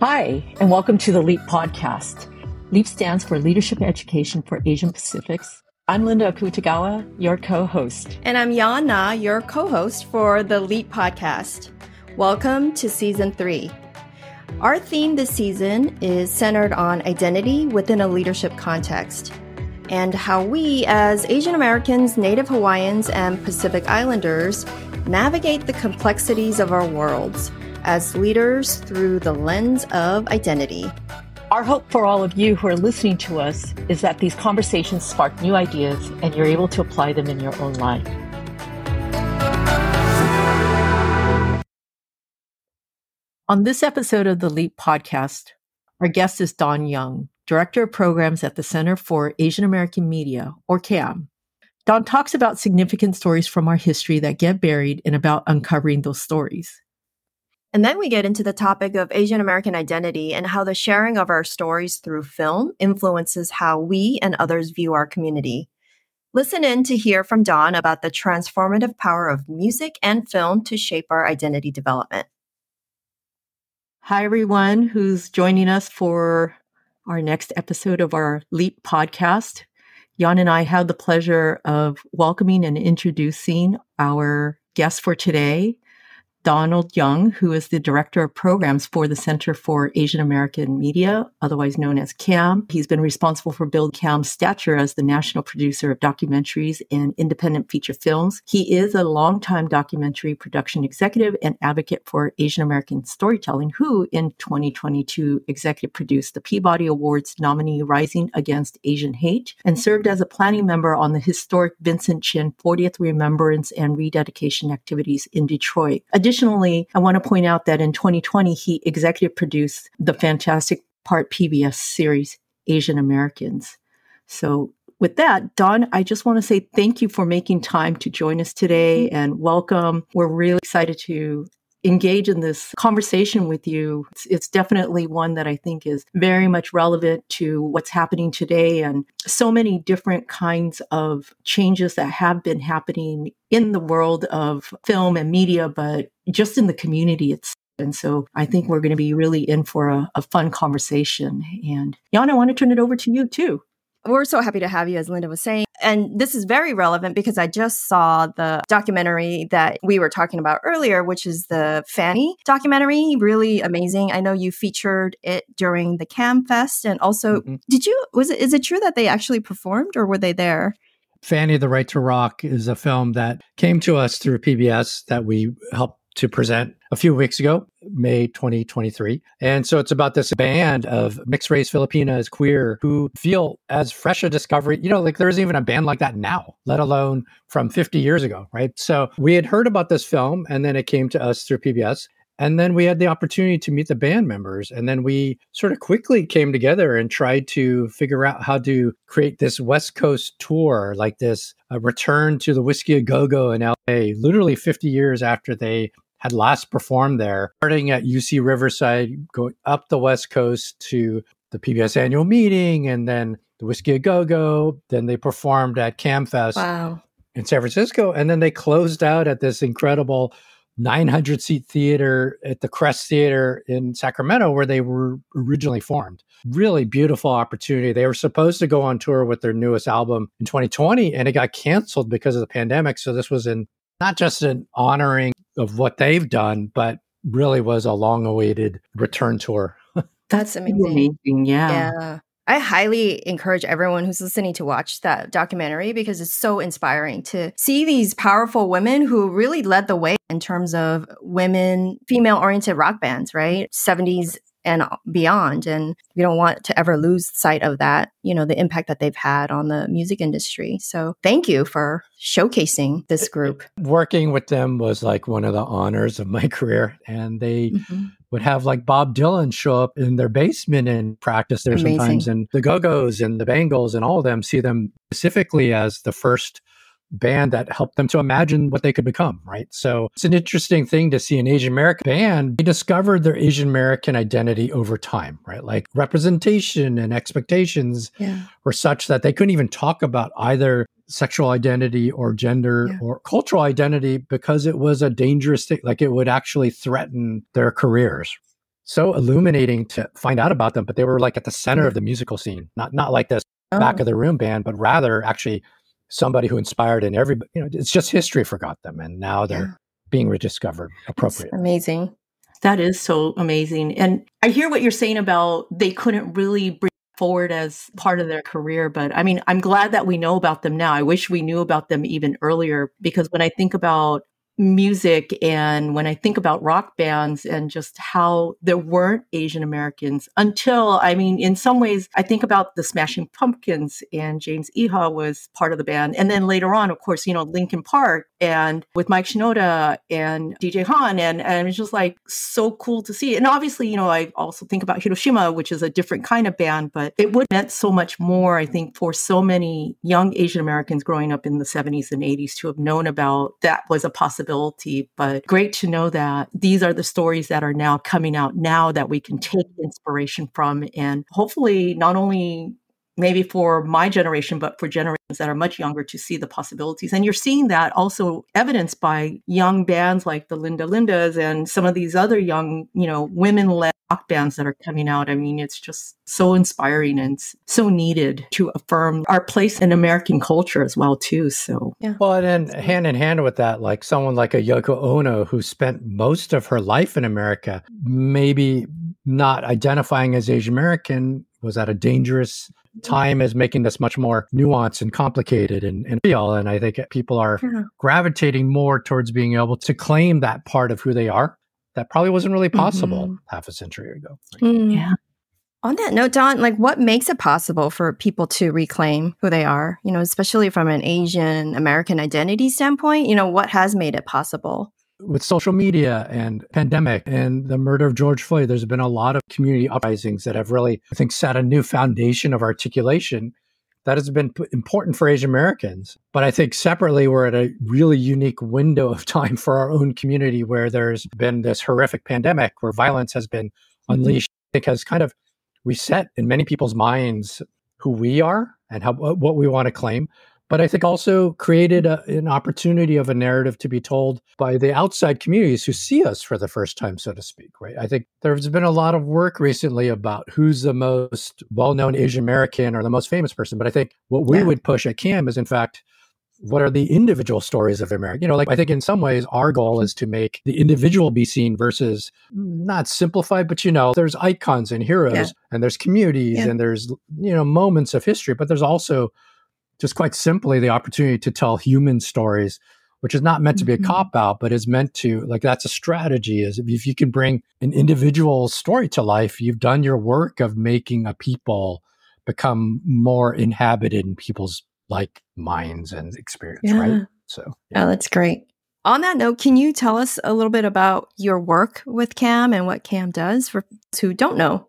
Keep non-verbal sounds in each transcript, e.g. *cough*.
Hi, and welcome to the LEAP podcast. LEAP stands for Leadership Education for Asian Pacifics. I'm Linda Akutagawa, your co-host. And I'm Yon Na, your co-host for the LEAP podcast. Welcome to season three. Our theme this season is centered on identity within a leadership context and how we, as Asian Americans, Native Hawaiians, and Pacific Islanders, navigate the complexities of our worlds as leaders through the lens of identity. Our hope for all of you who are listening to us is that these conversations spark new ideas and you're able to apply them in your own life. On this episode of the LEAP podcast, our guest is Don Young, Director of Programs at the Center for Asian American Media, or CAAM. Don talks about significant stories from our history that get buried and about uncovering those stories. And then we get into the topic of Asian American identity and how the sharing of our stories through film influences how we and others view our community. Listen in to hear from Don about the transformative power of music and film to shape our identity development. Hi, everyone who's joining us for our next episode of our LEAP podcast. Yon and I have the pleasure of welcoming and introducing our guest for today, Donald Young, who is the Director of Programs for the Center for Asian American Media, otherwise known as CAAM. He's been responsible for building CAAM's stature as the national producer of documentaries and independent feature films. He is a longtime documentary production executive and advocate for Asian American storytelling, who in 2022 executive produced the Peabody Awards nominee Rising Against Asian Hate and served as a planning member on the historic Vincent Chin 40th Remembrance and Rededication activities in Detroit. Additionally, Additionally, I want to point out that in 2020, he executive produced the fantastic part PBS series, Asian Americans. So with that, Don, I just want to say thank you for making time to join us today mm-hmm. and welcome. We're really excited to engage in this conversation with you. It's, it's, definitely one that I think is very much relevant to what's happening today and so many different kinds of changes that have been happening in the world of film and media, but just in the community itself. And so I think we're going to be really in for a, a fun conversation. And Yon, I want to turn it over to you too. We're so happy to have you, as Linda was saying. And this is very relevant because I just saw the documentary that we were talking about earlier, which is the Fanny documentary. Really amazing. I know you featured it during the CAAM Fest. And also, mm-hmm. did you, was it, is it true that they actually performed or were they there? Fanny, The Right to Rock is a film that came to us through PBS that we helped to present a few weeks ago, May 2023. And so it's about this band of mixed race Filipinas, queer, who feel as fresh a discovery. You know, like there isn't even a band like that now, let alone from 50 years ago, right? So we had heard about this film and then it came to us through PBS. And then we had the opportunity to meet the band members. And then we sort of quickly came together and tried to figure out how to create this West Coast tour, like this uh, return to the Whisky a Go Go in LA, literally 50 years after they had last performed there, starting at UC Riverside, going up the West Coast to the PBS annual meeting, and then the Whisky a Go Go. Then they performed at CAAMFest wow. in San Francisco, and then they closed out at this incredible 900 seat theater at the Crest Theater in Sacramento, where they were originally formed. Really beautiful opportunity. They were supposed to go on tour with their newest album in 2020, and it got canceled because of the pandemic. So this was in not just an honoring of what they've done, but really was a long awaited return tour. *laughs* That's amazing. amazing. Yeah. Yeah. I highly encourage everyone who's listening to watch that documentary because it's so inspiring to see these powerful women who really led the way in terms of women, female oriented rock bands, right? 70s and beyond. And we don't want to ever lose sight of that, you know, the impact that they've had on the music industry. So thank you for showcasing this group. Working with them was like one of the honors of my *laughs* career. And they mm-hmm. would have like Bob Dylan show up in their basement and practice there Amazing. sometimes. And the Go Go's and the Bangles and all of them see them specifically as the first band that helped them to imagine what they could become, right? So it's an interesting thing to see an Asian American band. They discovered their Asian American identity over time, right? Like representation and expectations yeah. were such that they couldn't even talk about either sexual identity or gender yeah. or cultural identity because it was a dangerous thing. Like it would actually threaten their careers. So illuminating to find out about them, but they were like at the center of the musical scene, not not like this oh. back of the room band, but rather actually somebody who inspired and everybody. You know, it's just history forgot them, and now they're yeah. being rediscovered. Appropriate, amazing. That is so amazing, and I hear what you're saying about they couldn't really bring forward as part of their career. But I mean, I'm glad that we know about them now. I wish we knew about them even earlier because when I think about music and when I think about rock bands and just how there weren't Asian Americans until, I mean, in some ways, I think about the Smashing Pumpkins and James Iha was part of the band. And then later on, of course, you know, Linkin Park and with Mike Shinoda and DJ Hahn. And, and it's just like so cool to see. And obviously, you know, I also think about Hiroshima, which is a different kind of band, but it would meant so much more, I think, for so many young Asian Americans growing up in the 70s and 80s to have known about that was a possibility but great to know that these are the stories that are now coming out now that we can take inspiration from and hopefully not only maybe for my generation, but for generations that are much younger to see the possibilities. And you're seeing that also evidenced by young bands like the Linda Lindas and some of these other young, you know, women led rock bands that are coming out. I mean, it's just so inspiring and so needed to affirm our place in American culture as well, too. So, yeah. Well, and then hand in hand with that, like someone like a Yoko Ono who spent most of her life in America, maybe not identifying as Asian American was at a dangerous time is making this much more nuanced and complicated and, and real. And I think people are yeah. gravitating more towards being able to claim that part of who they are that probably wasn't really possible mm-hmm. half a century ago. Mm. Yeah. On that note, Don, like what makes it possible for people to reclaim who they are, you know, especially from an Asian American identity standpoint, you know, what has made it possible? With social media and pandemic and the murder of George Floyd, there's been a lot of community uprisings that have really, I think, set a new foundation of articulation that has been important for Asian Americans. But I think separately, we're at a really unique window of *laughs* time for our own community where there's been this horrific pandemic where violence has been mm-hmm. unleashed. I think has kind of reset in many people's minds who we are and how, what we want to claim but I think also created a, an opportunity of a narrative to be told by the outside communities who see us for the first time, so to speak, right? I think there's been a lot of work recently about who's the most well known Asian American or the most famous person. But I think what we yeah. would push at CAAM is, in fact, what are the individual stories of America? You know, like I think in some ways our goal is to make the individual be seen versus not simplified, but you know, there's icons and heroes yeah. and there's communities yeah. and there's, you know, moments of history, but there's also just quite simply the opportunity to tell human stories which is not meant to be a mm-hmm. cop out but is meant to like that's a strategy is if you can bring an individual story to life you've done your work of making a people become more inhabited in people's like minds and experience yeah. right so yeah. oh that's great on that note can you tell us a little bit about your work with CAAM and what CAAM does for those who don't know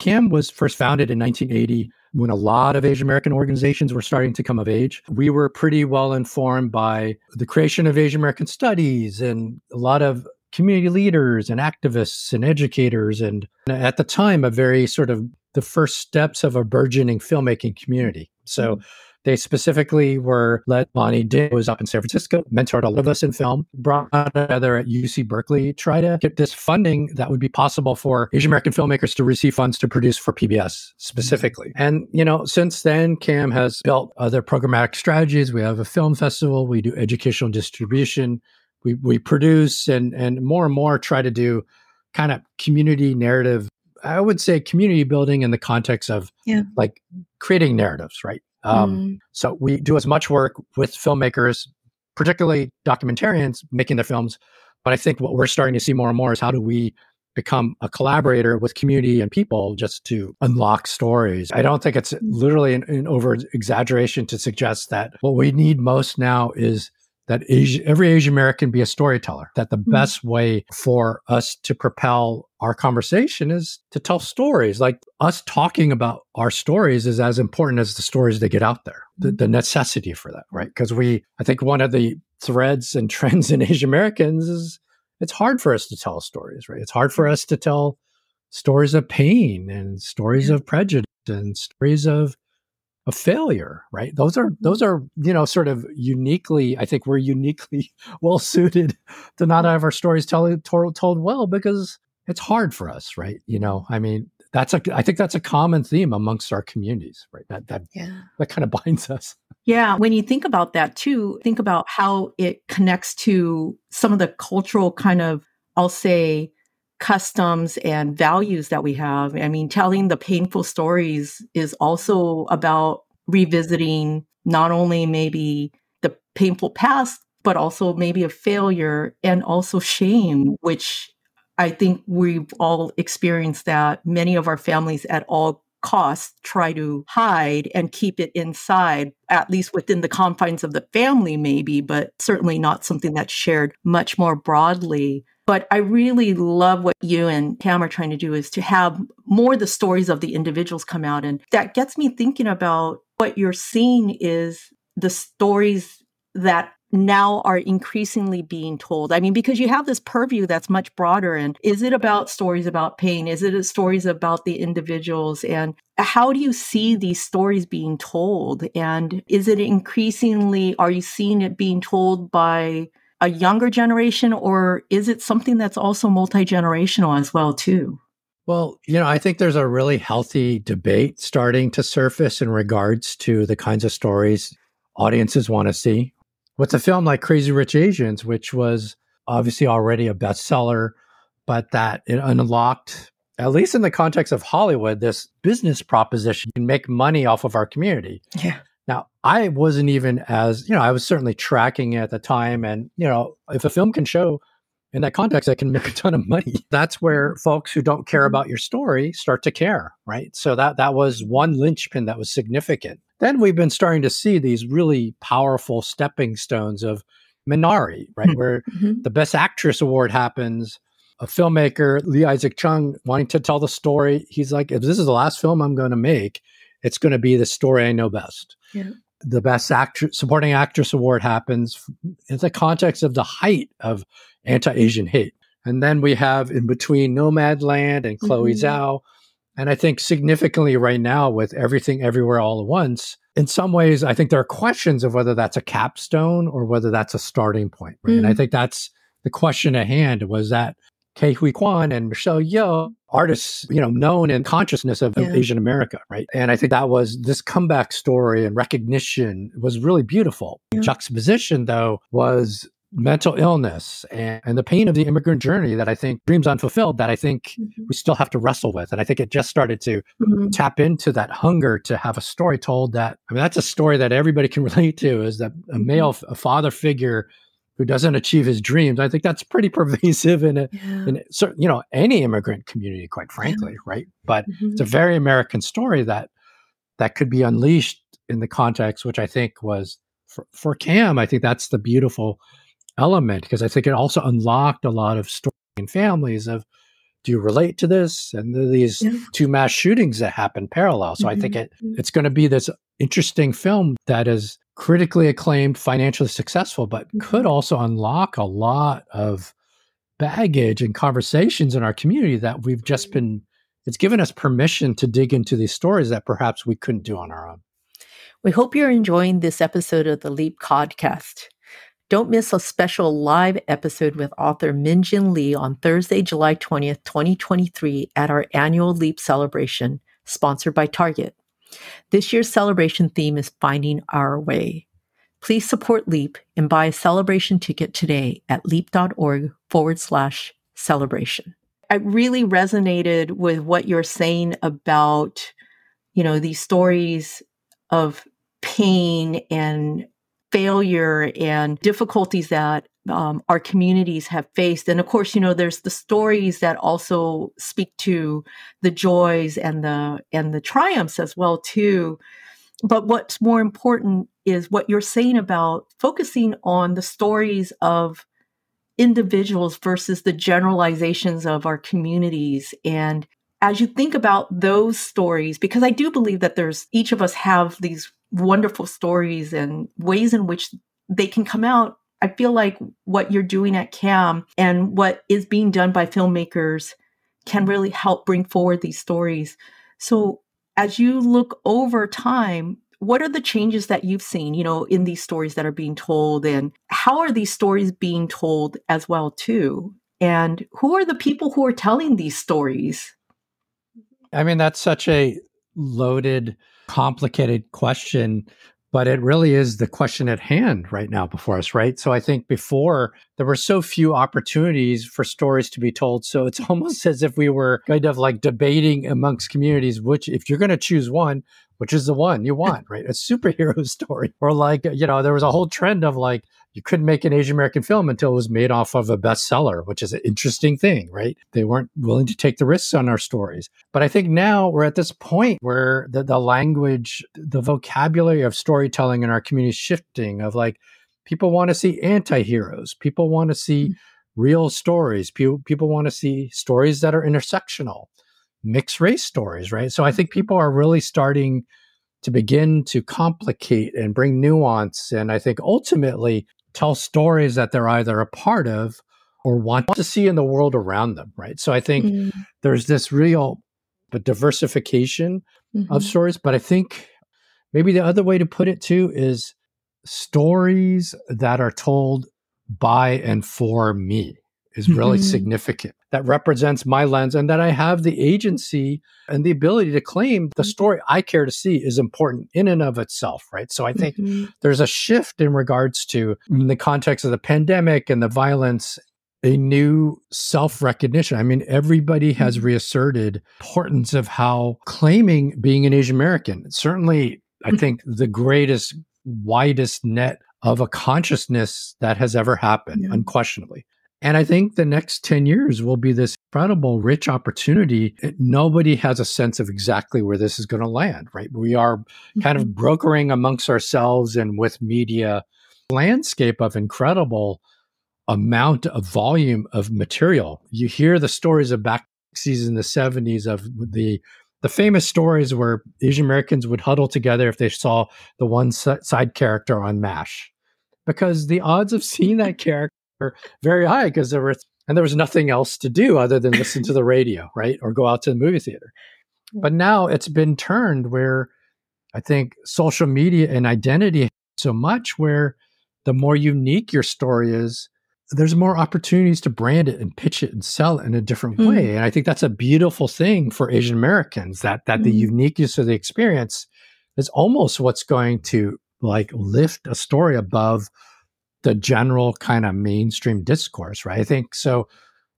CAAM was first founded in 1980 when a lot of Asian American organizations were starting to come of age. We were pretty well informed by the creation of Asian American studies and a lot of community leaders and activists and educators. And at the time, a very sort of the first steps of a burgeoning filmmaking community. So mm-hmm. They specifically were led Lonnie who was up in San Francisco, mentored all of us in film, brought together at UC Berkeley, try to get this funding that would be possible for Asian American filmmakers to receive funds to produce for PBS specifically. Mm-hmm. And, you know, since then, CAAM has built other programmatic strategies. We have a film festival, we do educational distribution, we, we produce and, and more and more try to do kind of community narrative I would say community building in the context of yeah. like creating narratives, right? Um, mm. So we do as much work with filmmakers, particularly documentarians making their films. But I think what we're starting to see more and more is how do we become a collaborator with community and people just to unlock stories. I don't think it's literally an, an over exaggeration to suggest that what we need most now is that Asia, every Asian American be a storyteller, that the mm-hmm. best way for us to propel our conversation is to tell stories. Like us talking about our stories is as important as the stories that get out there, the, the necessity for that, right? Because we, I think one of the threads and *laughs* trends in Asian Americans is it's hard for us to tell stories, right? It's hard for us to tell stories of pain and stories yeah. of prejudice and stories of a failure, right? Those are those mm-hmm. are you know sort of uniquely. I think we're uniquely *laughs* well suited to not have our stories told told well because it's hard for us, right? You know, I mean, that's a I think that's a common theme amongst our communities, right? That that yeah. that kind of *laughs* binds us. Yeah, when you think about that too, think about how it connects to some of the cultural kind of I'll say customs and values that we have. I mean, telling the painful stories is also about revisiting not only maybe the painful past, but also maybe a failure and also shame, which I think we've all experienced that many of our families at all costs try to hide and keep it inside, at least within the confines of the family, maybe, but certainly not something that's shared much more broadly. But I really love what you and CAAM are trying to do is to have more the stories of the individuals come out. And that gets me thinking about what you're seeing is the stories that now are increasingly being told. I mean, because you have this purview that's much broader. And is it about stories about pain? Is it stories about the individuals? And how do you see these stories being told? And is it increasingly, are you seeing it being told by a younger generation or is it something that's also multi-generational as well too? Well you know i think there's a really healthy debate starting to surface in regards to the kinds of stories audiences want to see. With a film like crazy rich asians which was obviously already a bestseller but that it unlocked at least in the context of hollywood this business proposition can make money off of our community. Yeah now, I wasn't even as, you know, I was certainly tracking it at the time. And, you know, if a film can show in that context, that can make a ton of money. *laughs* That's where folks who don't care about your story start to care, right? So that that was one linchpin that was significant. Then we've been starting to see these really powerful stepping stones of Minari, right? Mm-hmm. Where mm-hmm. the Best Actress award happens. A filmmaker, Lee Isaac Chung, wanting to tell the story. He's like, if this is the last film I'm going to make, it's going to be the story I know best. Yeah. The best actor, supporting actress award happens in the context of the height of anti-Asian hate. And then we have in between Nomadland and Chloe mm-hmm. Zhao. And I think significantly right now with everything everywhere all at once, in some ways, I think there are questions of whether that's a capstone or whether that's a starting point. Right? Mm. And I mm. think that's the question at hand was that Ke Huy Quan and Michelle Yeoh, artists, you know, known in consciousness of, yeah. of, Asian America, right? And I think that was this comeback story and recognition was really beautiful. Yeah. Juxtaposition, though, was mental illness and, and, the pain of the immigrant journey that I think dreams unfulfilled that I think mm-hmm. we still have to wrestle with. And I think it just started to mm-hmm. tap into that hunger to have a story told that, I mean, that's a story that everybody can *laughs* relate to is that a mm-hmm. male, a father figure who doesn't achieve his dreams. I think that's pretty *laughs* pervasive in a, yeah. in a, you know, any immigrant community, quite frankly, yeah. right? But mm-hmm. it's a very American story that that could be unleashed in the context, which I think was for, for CAAM. I think that's the beautiful element because I think it also unlocked a lot of story in families of do you relate to this and these yeah. two mass shootings that happen parallel so mm-hmm. i think it mm-hmm. it's going to be this interesting film that is critically acclaimed, financially successful, but mm-hmm. could also unlock a lot of baggage and conversations in our community that we've just mm-hmm. been, it's given us permission to dig into these stories that perhaps we couldn't do on our own. We hope you're enjoying this episode of the Leap Podcast. Don't miss a special live episode with author Min Jin Lee on Thursday, July 20th, 2023, at our annual Leap celebration, sponsored by Target. This year's celebration theme is Finding Our Way. Please support LEAP and buy a celebration ticket today at leap.org forward slash celebration. I really resonated with what you're saying about, you know, these stories of pain and failure and difficulties that um, our communities have faced. And of course, you know, there's the stories that also speak to the joys and the and the triumphs as well too. But what's more important is what you're saying about focusing on the stories of individuals versus the generalizations of our communities and as you think about those stories because i do believe that there's each of us have these wonderful stories and ways in which they can come out I feel like what you're doing at CAAM and what is being done by filmmakers can mm-hmm. really help bring forward these stories. So, as you look over time, what are the changes that you've seen, you know, in these stories that are being told and how are these stories being told as well too? And who are the people who are telling these stories? I mean, that's such a loaded, complicated question but it really is the question at hand right now before us, right? So I think before there were so few opportunities for stories to be told. So it's *laughs* almost as if we were kind of like debating amongst communities, which, if you're going to choose one, which is the one you *laughs* want, right? A superhero *laughs* story. Or like, you know, there was a whole trend of like, you couldn't make an Asian American film until it was made off of a bestseller, which is an interesting thing, right? They weren't willing to take the risks on our stories. But I think now we're at this point where the, the language, the vocabulary of storytelling in our community is shifting of like, people want to see anti-heroes. People want to see mm-hmm. real stories. People, people want to see stories that are intersectional mixed race stories, right? So I think mm-hmm. people are really starting to begin to complicate and bring nuance. And I think ultimately tell stories that they're either a part of or want to see in the world around them, right? So I think mm. there's this real but diversification mm-hmm. of stories. But I think maybe the other way to put it too is stories that are told by and for me is really mm-hmm. significant. That represents my lens and that I have the agency and the ability to claim the mm-hmm. story I care to see is important in and of itself, right? So I think mm-hmm. there's a shift in regards to in the context of the pandemic and the violence a new self recognition. I mean, everybody has mm-hmm. reasserted importance of how claiming being an Asian American, certainly, I mm-hmm. think the greatest, widest net of a consciousness that has ever happened, yeah. unquestionably. And I think the next 10 years will be this incredible, rich opportunity. Nobody has a sense of exactly where this is going to land, right? We are kind of mm-hmm. brokering amongst ourselves and with media landscape of incredible amount of volume of material. You hear the stories of back season in the 70s of the the famous stories where Asian Americans would huddle together if they saw the one side character on MASH. Because the odds of seeing that *laughs* character very high because there were and there was nothing else to do other than listen to the *laughs* radio, right, or go out to the movie theater. But now it's been turned where I think social media and identity so much where the more unique your story is, there's more opportunities to brand it and pitch it and sell it in a different mm. way. And I think that's a beautiful thing for Asian Americans that that mm. the uniqueness of the experience is almost what's going to like lift a story above the general kind of mainstream discourse, right? I think so.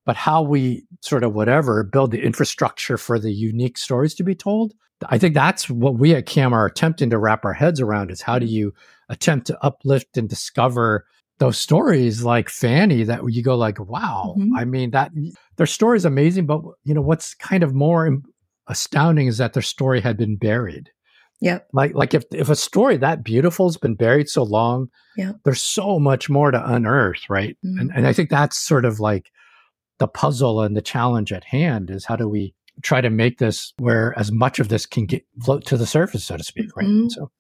But how we sort of whatever build the infrastructure for the unique stories to be told, I think that's what we at CAAM are attempting to wrap our heads around is how do you attempt to uplift and discover those stories like Fanny that you go like, wow, mm-hmm. I mean that their story is amazing, but you know what's kind of more astounding is that their story had been buried. Yeah. Like like if if a story that beautiful has been buried so long, yeah. there's so much more to unearth, right? Mm-hmm. And and I think that's sort of like the puzzle and the challenge at hand is how do we try to make this where as much of this can get float to the surface, so to speak, right? Mm-hmm. So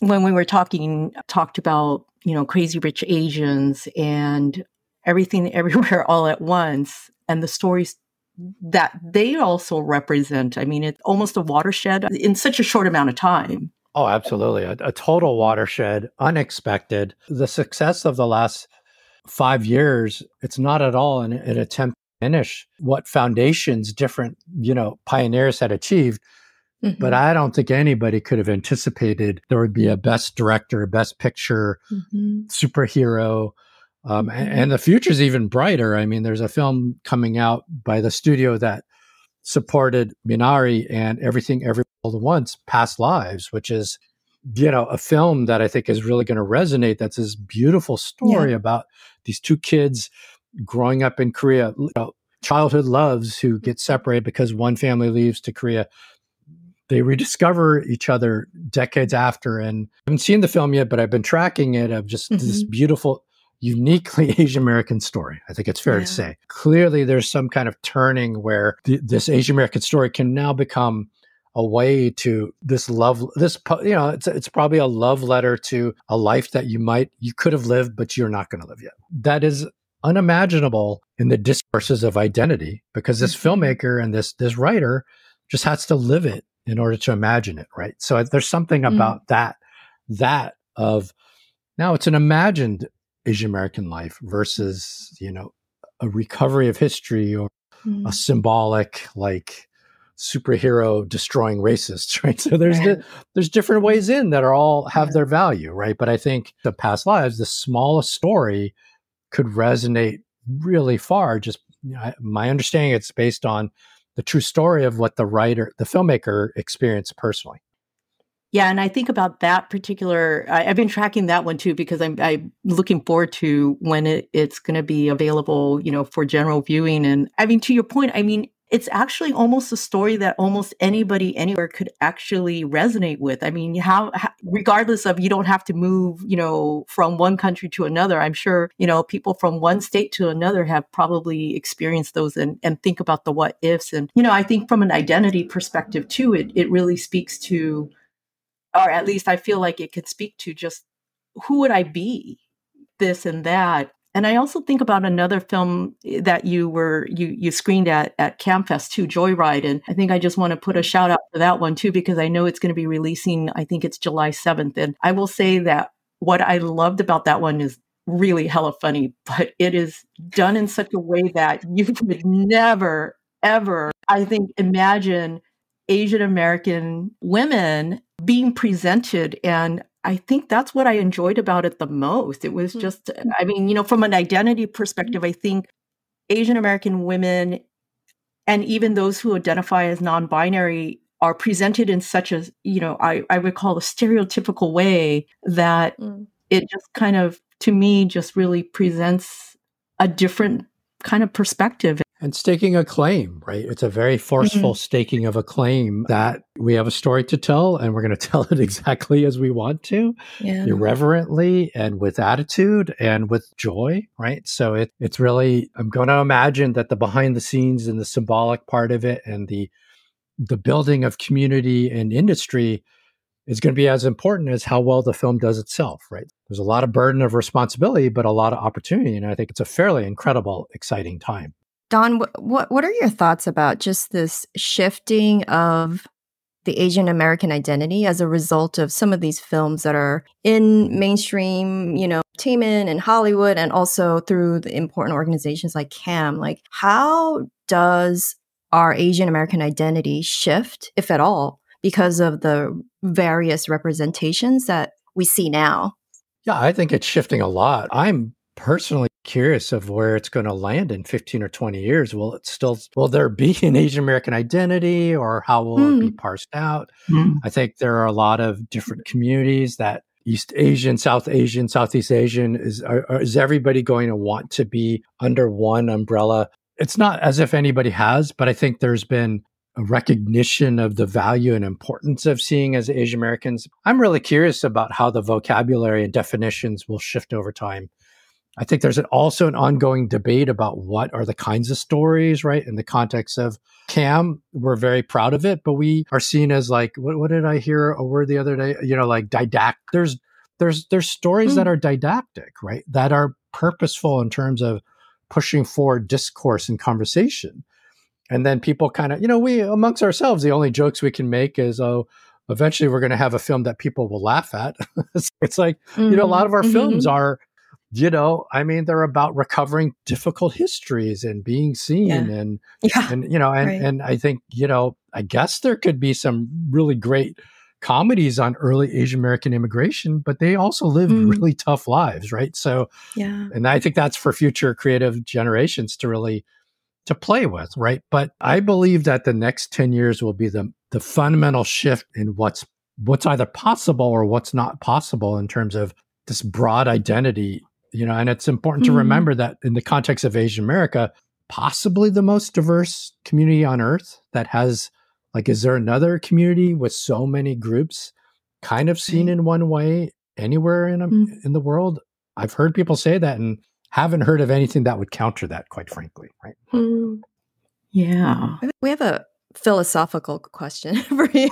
when we were talking talked about, you know, crazy rich Asians and everything *laughs* everywhere all at once and the stories that they also represent. I mean, it's almost a watershed in such a short amount of time. Oh, absolutely. A, a, total watershed, unexpected. The success of the last five years, it's not at all an, an attempt to finish what foundations different, you know, pioneers had achieved. Mm-hmm. But I don't think anybody could have anticipated there would be a best director, best picture, mm-hmm. superhero, um, and, mm-hmm. and, the future's even brighter. I mean, there's a film coming out by the studio that supported Minari and Everything Every All at Once, Past Lives, which is, you know, a film that I think is really going to resonate. That's this beautiful story yeah. about these two kids growing up in Korea, you know, childhood loves who get separated because one family leaves to Korea. They rediscover each other decades after. And I haven't seen the film yet, but I've been tracking it of just mm-hmm. this beautiful uniquely *laughs* Asian American story. I think it's fair yeah. to say. Clearly, there's some kind of turning where th- this Asian American story can now become a way to this love this you know it's it's probably a love letter to a life that you might you could have lived but you're not going to live yet that is unimaginable in the discourses of identity because this mm-hmm. filmmaker and this this writer just has to live it in order to imagine it, right? So there's something mm. about that, that of now it's an imagined Asian American life versus, you know, a recovery of history or mm. a symbolic like superhero destroying racists, *laughs* right? So there's di- there's different ways in that are all have yeah. their value, right? But I think the past lives, the smallest story could resonate really far. Just you know, my understanding, it's based on the true story of what the writer, the filmmaker experienced personally. Yeah, and I think about that particular. I, have been tracking that one too because I'm, I'm looking forward to when it, it's going to be available, you know, for general viewing. And I mean, to your point, I mean, it's actually almost a story that almost anybody anywhere could actually resonate with. I mean, how, how, regardless of you don't have to move, you know, from one country to another. I'm sure, you know, people from one state to another have probably experienced those and, and think about the what ifs. And, you know, I think from an identity perspective too, it, it really speaks to, or at least I feel like it could speak to just who would I be? This and that and I also think about another film eh, that you were you you screened at at CAAMFest too, Joyride, and I think I just want to put a shout out for that one too because I know it's going to be releasing. I think it's July seventh, and I will say that what I loved about that one is really hella funny, *laughs* but it is done in such a way that you would never ever, I think, imagine Asian American women being presented and I think that's what I enjoyed about it the most. It was mm. just, I mean, you know, from an identity perspective, I think Asian American women and even those who identify as non binary are presented in such a, you know, I, I would call a stereotypical way that mm. it just kind of, to me, just really presents a different kind of perspective and staking a claim, right? It's a very forceful mm-hmm. staking of a claim that we have a story to tell and we're going *laughs* to tell it exactly as we want to, yeah. irreverently and with attitude and with joy, right? So it, it's really, I'm going to imagine that the behind the scenes and the symbolic part of it and the, the building of community and industry is going to be as important as how well the film does itself, right? There's a lot of burden of responsibility, but a lot of opportunity. And I think it's a fairly incredible, exciting time. Don, what what are your thoughts about just this shifting of the Asian American identity as a result of some of these films that are in mainstream, you know, entertainment and Hollywood, and also through the important organizations like CAAM? Like, how does our Asian American identity shift, if at all, because of the various representations that we see now? Yeah, I think it's shifting a lot. I'm personally curious of where it's going to land in 15 or 20 years. Will it still, will there be *laughs* an Asian American identity or how will mm. it be hmm. parsed out? Mm. I think there are a lot of different communities that East Asian, South Asian, Southeast Asian is, are, is everybody going to want to be under one umbrella? It's not as if anybody has, but I think there's been a recognition of the value and importance of seeing as Asian Americans. I'm really curious about how the vocabulary and definitions will shift over time I think there's an, also an ongoing debate about what are the kinds of stories, right? In the context of CAAM, we're very proud of it, but we are seen as like, what, what did I hear a word the other day? You know, like didactic. There's, there's, there's stories mm. that are didactic, right? That are purposeful in terms of pushing forward discourse and conversation. And then people kind of, you know, we amongst ourselves, the only jokes we can make is, oh, eventually we're going to have a film that people will laugh at. *laughs* it's like, mm-hmm. you know, a lot of our mm-hmm. films are you know, I mean, they're about recovering difficult histories and being seen yeah. and, *laughs* yeah. and, you know, and, right. and I think, you know, I guess there could be some really great comedies on early Asian American immigration, but they also lived mm. really tough lives. Right. So, yeah. And I think that's for future creative generations to really, to play with. Right. But I believe that the next 10 years will be the, the fundamental shift in what's, what's either possible or what's not possible in terms of this broad identity you know, and it's important mm-hmm. to remember that in the context of Asian America, possibly the most diverse community on earth that has like is there another community with so many groups kind of seen in one way anywhere in a, mm-hmm. in the world? I've heard people say that and haven't heard of anything that would counter that quite frankly, right? Mm. Yeah. We have a philosophical question *laughs* for you.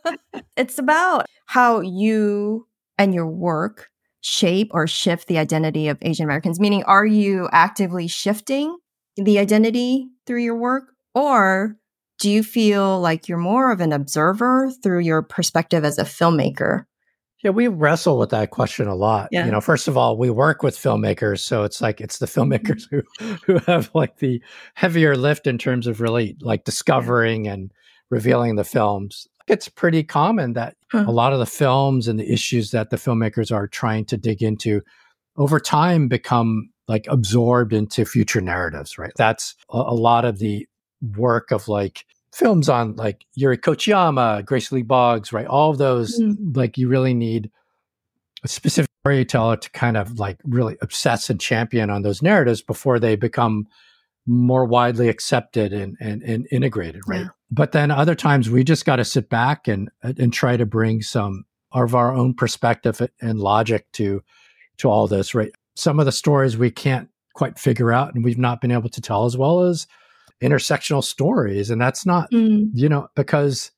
*laughs* it's about how you and your work shape or shift the identity of Asian Americans? Meaning, are you actively shifting the identity through your work? Or do you feel like you're more of an observer through your perspective as a filmmaker? Yeah, we wrestle with that question a lot. Yeah. You know, first of all, we work with filmmakers, so it's like it's the filmmakers mm-hmm. who who have like the heavier lift in terms of really like discovering and revealing the films. It's pretty common that huh. a lot of the films and the issues that the filmmakers are trying to dig into over time become like absorbed into future narratives, right? That's a, a lot of the work of like films on like Yuri Kochiyama, Grace Lee Boggs, right? All of those, mm. like you really need a specific storyteller to kind of like really obsess and champion on those narratives before they become more widely accepted and, and, and integrated, right? Yeah. But then other times we just got to sit back and and try to bring some of our own perspective and logic to to all this, right? Some of the stories we can't quite figure out and we've not been able to tell as well as intersectional stories. And that's not, mm. you know, because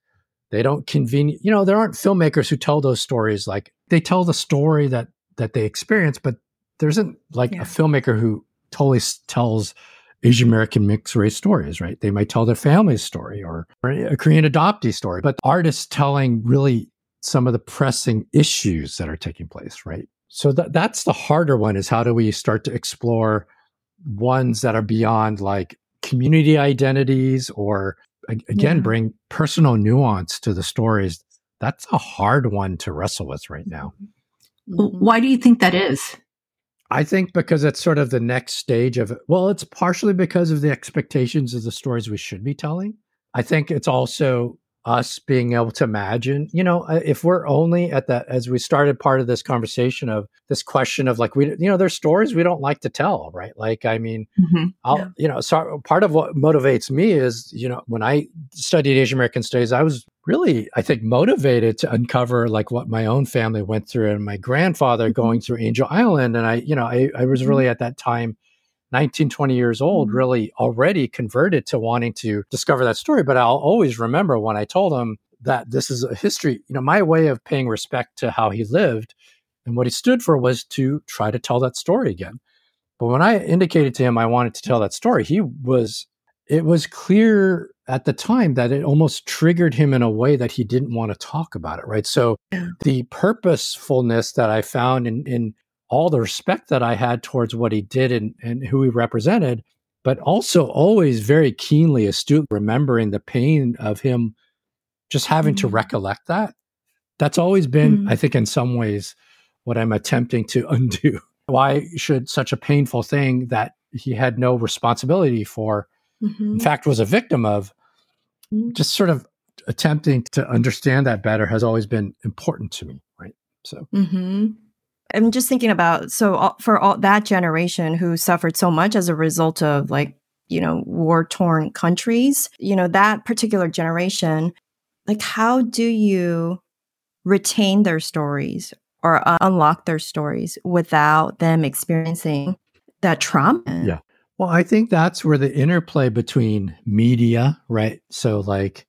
they don't convenient, you know, there aren't filmmakers who tell those stories like they tell the story that that they experience, but there isn't like yeah. a filmmaker who totally tells Asian American mixed race stories, right? They might tell their family's story or, or a Korean adoptee story, but artists telling really some of the pressing issues that are taking place, right? So that that's the harder one is how do we start to explore ones that are beyond like community identities or again yeah. bring personal nuance to the stories that's a hard one to wrestle with right now why do you think that is i think because it's sort of the next stage of it well it's partially because of the expectations of the stories we should be telling i think it's also us being able to imagine, you know, uh, if we're only at that, as we started part of this conversation of this question of like, we, you know, there's stories we don't like to tell, right? Like, I mean, mm-hmm. I'll, yeah. you know, so part of what motivates me is, you know, when I studied Asian American studies, I was really, I think, motivated to uncover like what my own family went through and my grandfather mm-hmm. going through Angel Island. And I, you know, I, I was mm-hmm. really at that time 19, 20 years old, mm-hmm. really already converted to wanting to discover that story. But I'll always remember when I told him that this is a history, you know, my way of paying respect to how he lived and what he stood for was to try to tell that story again. But when I indicated to him I wanted to tell that story, he was, it was clear at the time that it almost triggered him in a way that he didn't want to talk about it. Right. So the purposefulness that I found in, in all the respect that I had towards what he did and, and who he represented, but also always very keenly astute, remembering the pain of him just having mm-hmm. to recollect that. That's always been, mm-hmm. I think, in some ways, what I'm attempting to *laughs* undo. Why should such a painful thing that he had no responsibility for, mm-hmm. in fact, was a victim of. Just sort of attempting to understand that better has always been important to me, right? So. Mm-hmm. I'm just thinking about so for all that generation who suffered so much as a result of like you know war torn countries, you know that particular generation, like how do you retain their stories or uh, unlock their stories without them experiencing that trauma? Yeah. Well, I think that's where the interplay between media, right? So like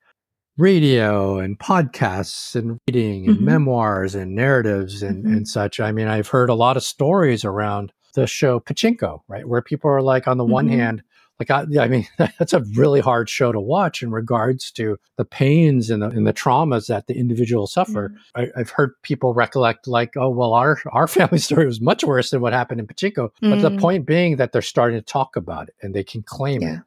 radio and podcasts and reading and mm-hmm. memoirs and narratives and, mm-hmm. and such. I mean, I've heard a lot of stories around the show Pachinko, right? Where people are like, on the mm-hmm. one hand, like I, I, mean, *laughs* that's a really hard show to watch in regards to the pains and the, and the traumas that the individual suffer. Mm-hmm. I, have heard people recollect like, oh, well, our our *laughs* family story was much worse than what happened in Pachinko. But the mm. point being that they're starting to talk about it and they can claim yeah. it.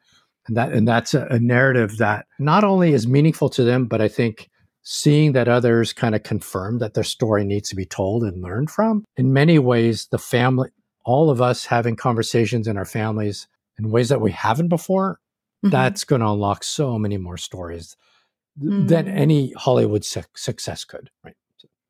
And that and that's a, a narrative that not only is meaningful to them, but I think seeing that others kind of confirm that their story needs to be told and learned from. In many ways, the family, all of us having conversations in our families in ways that we haven't before, mm-hmm. that's going to unlock so many more stories mm-hmm. than any Hollywood su- success could. Right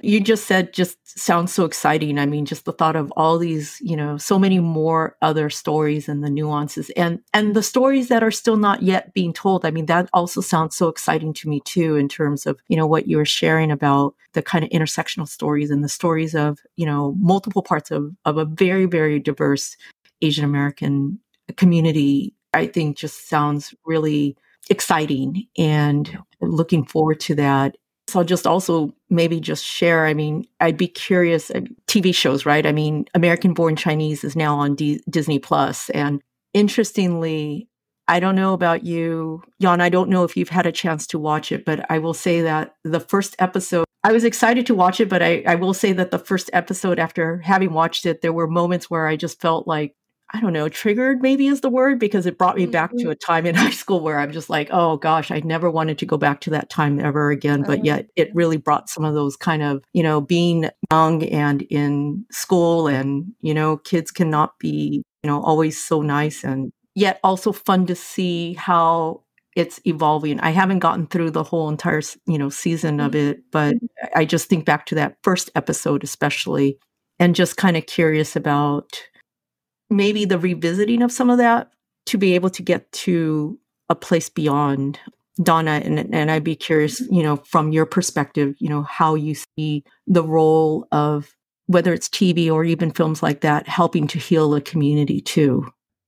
you just said just sounds so exciting. I mean, just the thought of all these, you know, so many more other stories and the nuances and and the stories that are still not yet being told. I mean, that also sounds so exciting to me too in terms of, you know, what you were sharing about the kind of intersectional stories and the stories of, you know, multiple parts of of a very very diverse Asian American community. I think just sounds really exciting and looking forward to that so I'll just also maybe just share. I mean, I'd be curious. Uh, TV shows, right? I mean, American Born Chinese is now on D- Disney Plus, and interestingly, I don't know about you, Yon. I don't know if you've had a chance to watch it, but I will say that the first episode, I was excited to watch it, but I, I will say that the first episode, after having watched it, there were moments where I just felt like, I don't know, triggered maybe is the word because it brought me back to mm-hmm. a time in *laughs* high school where I'm just like, oh gosh, I never wanted to go back to that time ever again. But uh-huh. yet it really brought some of those kind of, you know, being young and in school and, you know, kids cannot be, you know, always so nice and yet also fun to see how it's evolving. I haven't gotten through the whole entire, you know, season of mm-hmm. it, but I just think back to that first episode especially and just kind of curious about maybe the revisiting of some of that to be able to get to a place beyond Donna and and I'd be curious, mm-hmm. you know, from your perspective, you know, how you see the role of whether it's TV or even films like that helping to heal a community too.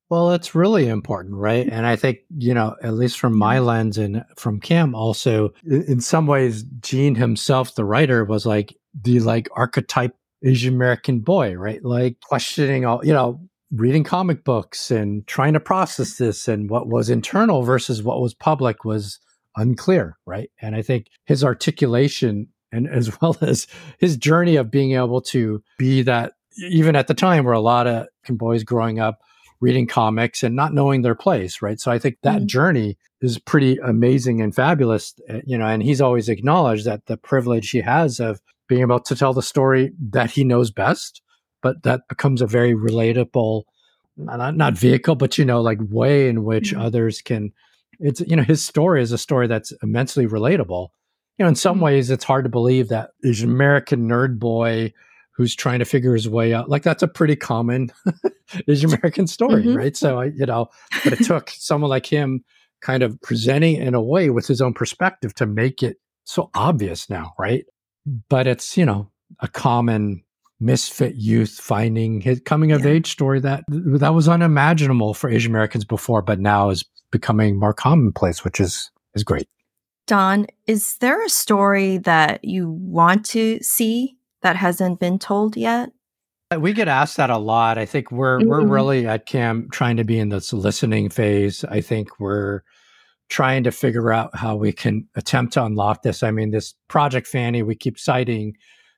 Well, it's really important, right? And I think, you know, at least from my mm-hmm. lens and from CAAM also, in some ways, Gene himself, the writer, was like the like archetype Asian American boy, right? Like questioning all, you know, reading comic books and trying to process this and what was internal versus what was public was unclear, right? And I think his articulation and *laughs* as well as his journey of being able to be that even at the time where a lot of boys growing up reading comics and not knowing their place, right? So I think that mm-hmm. journey is pretty amazing and fabulous, eh, you know, and he's always acknowledged that the privilege he has of being able to tell the story that he knows best, but that becomes a very relatable, not, not vehicle, but, you know, like way in which mm-hmm. others can, it's, you know, his story is a story that's immensely relatable. You know, in some mm-hmm. ways, it's hard to believe that Asian American nerd boy who's trying to figure his way out. Like that's a pretty common *laughs* Asian American story, mm-hmm. right? So I, you know, but it took someone like him kind of presenting in a way with his own perspective to make it so obvious now, right? But it's, you know, a common misfit youth finding his coming of yeah. age story that that was unimaginable for Asian Americans before, but now is becoming more commonplace, which is is great. Don, is there a story that you want to see that hasn't been told yet? Uh, we get asked that a lot. I think we're mm-hmm. we're really at CAAM trying to be in this listening phase. I think we're trying to figure out how we can attempt to unlock this. I mean, this Project Fanny we keep citing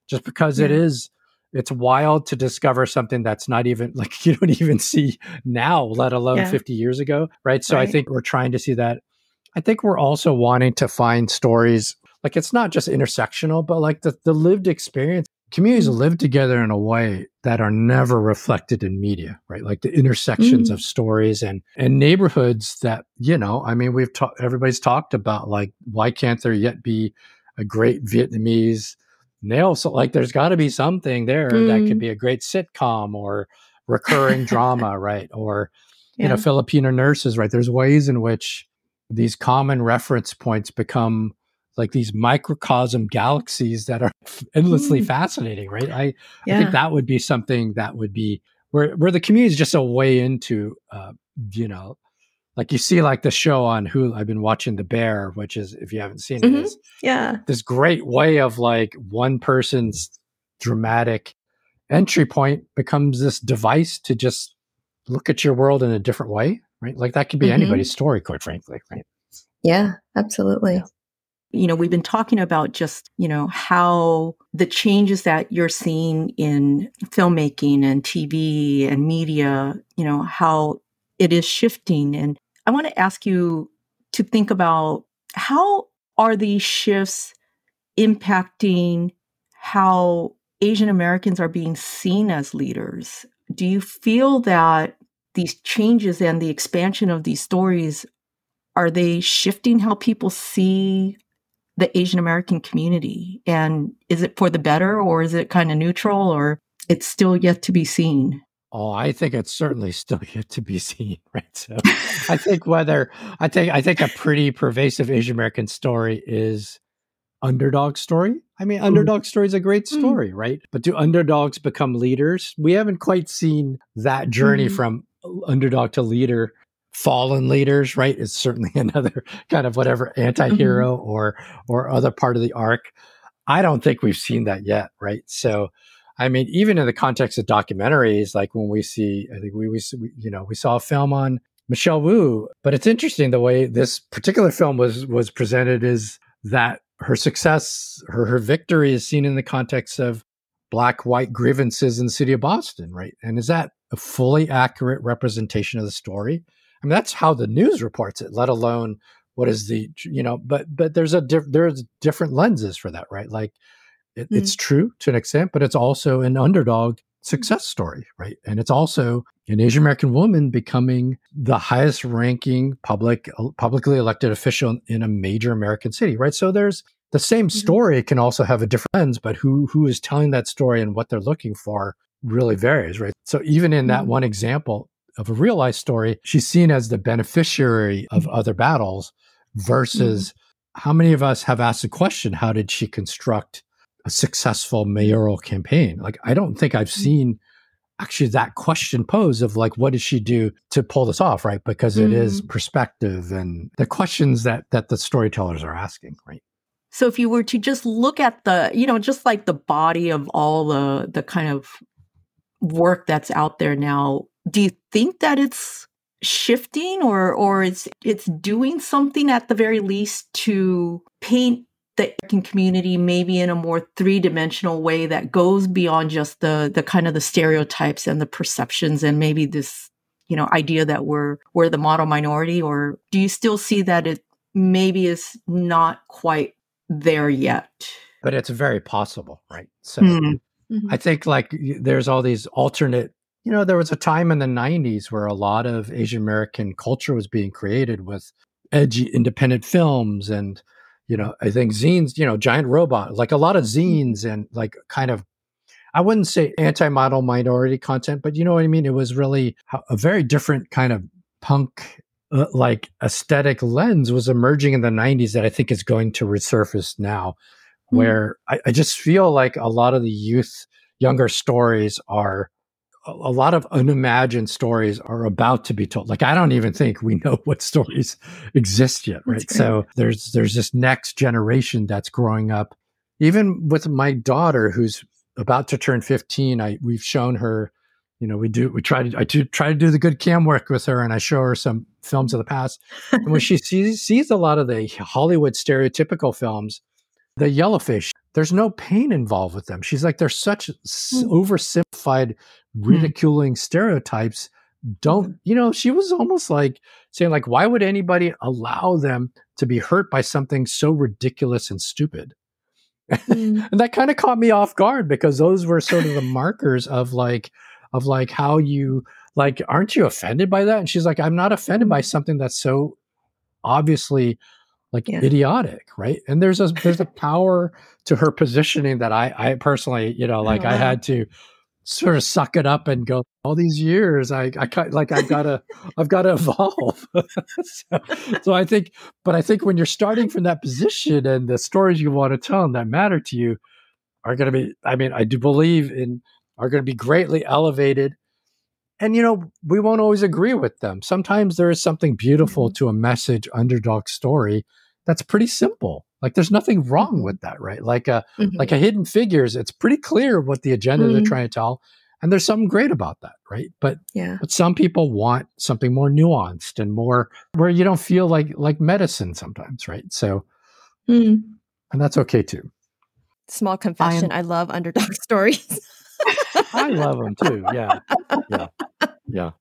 just because yeah. it is it's wild to discover something that's not even *laughs* like you don't even see now, let alone yeah. 50 years ago. Right. So right. I think we're trying to see that. I think we're also wanting to find stories like it's not just intersectional, but like the, the lived experience communities mm-hmm. live together in a way that are never reflected in media right like the intersections mm. of stories and and neighborhoods that you know i mean we've talked everybody's talked about like why can't there yet be a great vietnamese nail so like there's got to be something there mm. that could mm. be a great sitcom or recurring drama *laughs* right or yeah. you know filipino nurses right there's ways in which these common reference points become like these microcosm galaxies that are endlessly mm. fascinating, right? I, yeah. I think that would be something that would be where where the community is just a way into, uh, you know, like you see like the show on Hulu. I've been watching The Bear, which is if you haven't seen mm-hmm. it, is yeah, this great way of like one person's dramatic entry point becomes this device to just look at your world in a different way, right? Like that could be mm-hmm. anybody's story, quite frankly, right? Yeah, absolutely. Yeah. You know, we've been talking about just, you know, how the changes that you're seeing in filmmaking and TV and media, you know, how it is shifting. And I want to ask you to think about how are these shifts impacting how Asian Americans are being seen as leaders? Do you feel that these changes and the expansion of these stories are they shifting how people see the Asian American community? And is it for the better or is it kind of neutral or it's still yet to be seen? Oh, I think it's certainly still *laughs* yet to be seen, right? So I *laughs* think whether I think I think a pretty pervasive Asian American story is underdog story. I mean, underdog story is a great mm. story, mm. right? But do underdogs become leaders? We haven't quite seen that journey mm. from underdog to leader fallen leaders, right? Is certainly *laughs* another kind of whatever anti-hero mm-hmm. or or other part of the arc. I don't think we've seen that yet, right? So I mean, even in the context of documentaries, like when we see, I think we, we, you know, we saw a film on Michelle Wu. But it's interesting the way this particular film was was presented is that her success, her her victory is seen in the context of black white grievances in the city of Boston, right? And is that a fully accurate representation of the story? I mean, that's how the news reports it, let alone what is the you know. But but there's a diff- there's different lenses for that, right? Like it, mm it's true to an extent, but it's also an underdog success story, right? And it's also an Asian American woman becoming the highest ranking public publicly elected official in a major American city, right? So there's the same mm-hmm. story can also have a different lens, but who who is telling that story and what they're looking for really varies, right? So even in that mm-hmm. one example of a real life story, she's seen as the beneficiary of mm-hmm. other battles versus how many of us have asked the question, how did she construct a successful mayoral campaign? Like I don't think I've mm-hmm. seen actually that question posed of like what did she do to pull this off right? Because it is mm-hmm. perspective and the questions that that the storytellers are asking right? So if you were to just look at the, you know, just like the body of all the the kind of work that's out there now, do you think that it's shifting or or it's it's doing something at the very least to paint the American community maybe in a more three-dimensional way that goes beyond just the the kind of the stereotypes and the perceptions and maybe this you know idea that we're we're the model minority or do you still see that it maybe is not quite there yet. But it's very possible, right? So mm-hmm. I think like there's all these alternate, you know, there was a time in the 90s where a lot of Asian American culture was being created with edgy independent films and you know, I think zines, you know, giant robot, like a lot of mm-hmm. zines and like kind of I wouldn't say anti-model minority content, but you know what I mean? It was really a very different kind of punk uh, like aesthetic lens was emerging in the 90s that I think is going to resurface now, mm. where I, I, just feel like a lot of the youth, younger stories are a, lot of unimagined stories are about to be told. Like I don't even think we *laughs* know what stories exist yet, right? So there's there's this next generation that's growing up. Even with my daughter who's about to turn 15, I we've shown her you know, we do, we try to, I do try to do the good CAAM work with her and I show her some films of the past. and when she *laughs* sees, sees a lot of the Hollywood stereotypical films, the yellowface, there's no pain involved with them. She's like, they're such mm. oversimplified, hmm. ridiculing mm. stereotypes. Don't, hmm. you know, she was almost like saying, like, why would anybody allow them to be hurt by something so ridiculous and stupid? Mm. *laughs* and that kind of caught me off guard because those were sort of the *laughs* markers of like, of like how you like aren't you offended by that and she's like i'm not offended by mm-hmm. something that's so obviously like yeah. idiotic right and there's a there's a power to her positioning that i i personally you know like i, I had to sort of suck it up and go all these years i i like i've got to i've got to *laughs* evolve *laughs* so, so, i think but i think when you're starting from that position and the stories you want to tell and that matter to you are going to be i mean i do believe in are going to be greatly elevated. And, you know, we won't always agree with them. Sometimes there is something beautiful mm-hmm. to a message underdog story that's pretty simple. Like there's nothing wrong mm-hmm. with that, right? Like a mm-hmm. like a hidden figures, it's pretty clear what the agenda mm-hmm. they're trying to tell. And there's something great about that, right? But yeah. but some people want something more nuanced and more where you don't feel like like medicine sometimes, right? So mm. and that's okay too. Small confession, I, am, I love underdog *laughs* stories. I love them too. Yeah. Yeah. Yeah.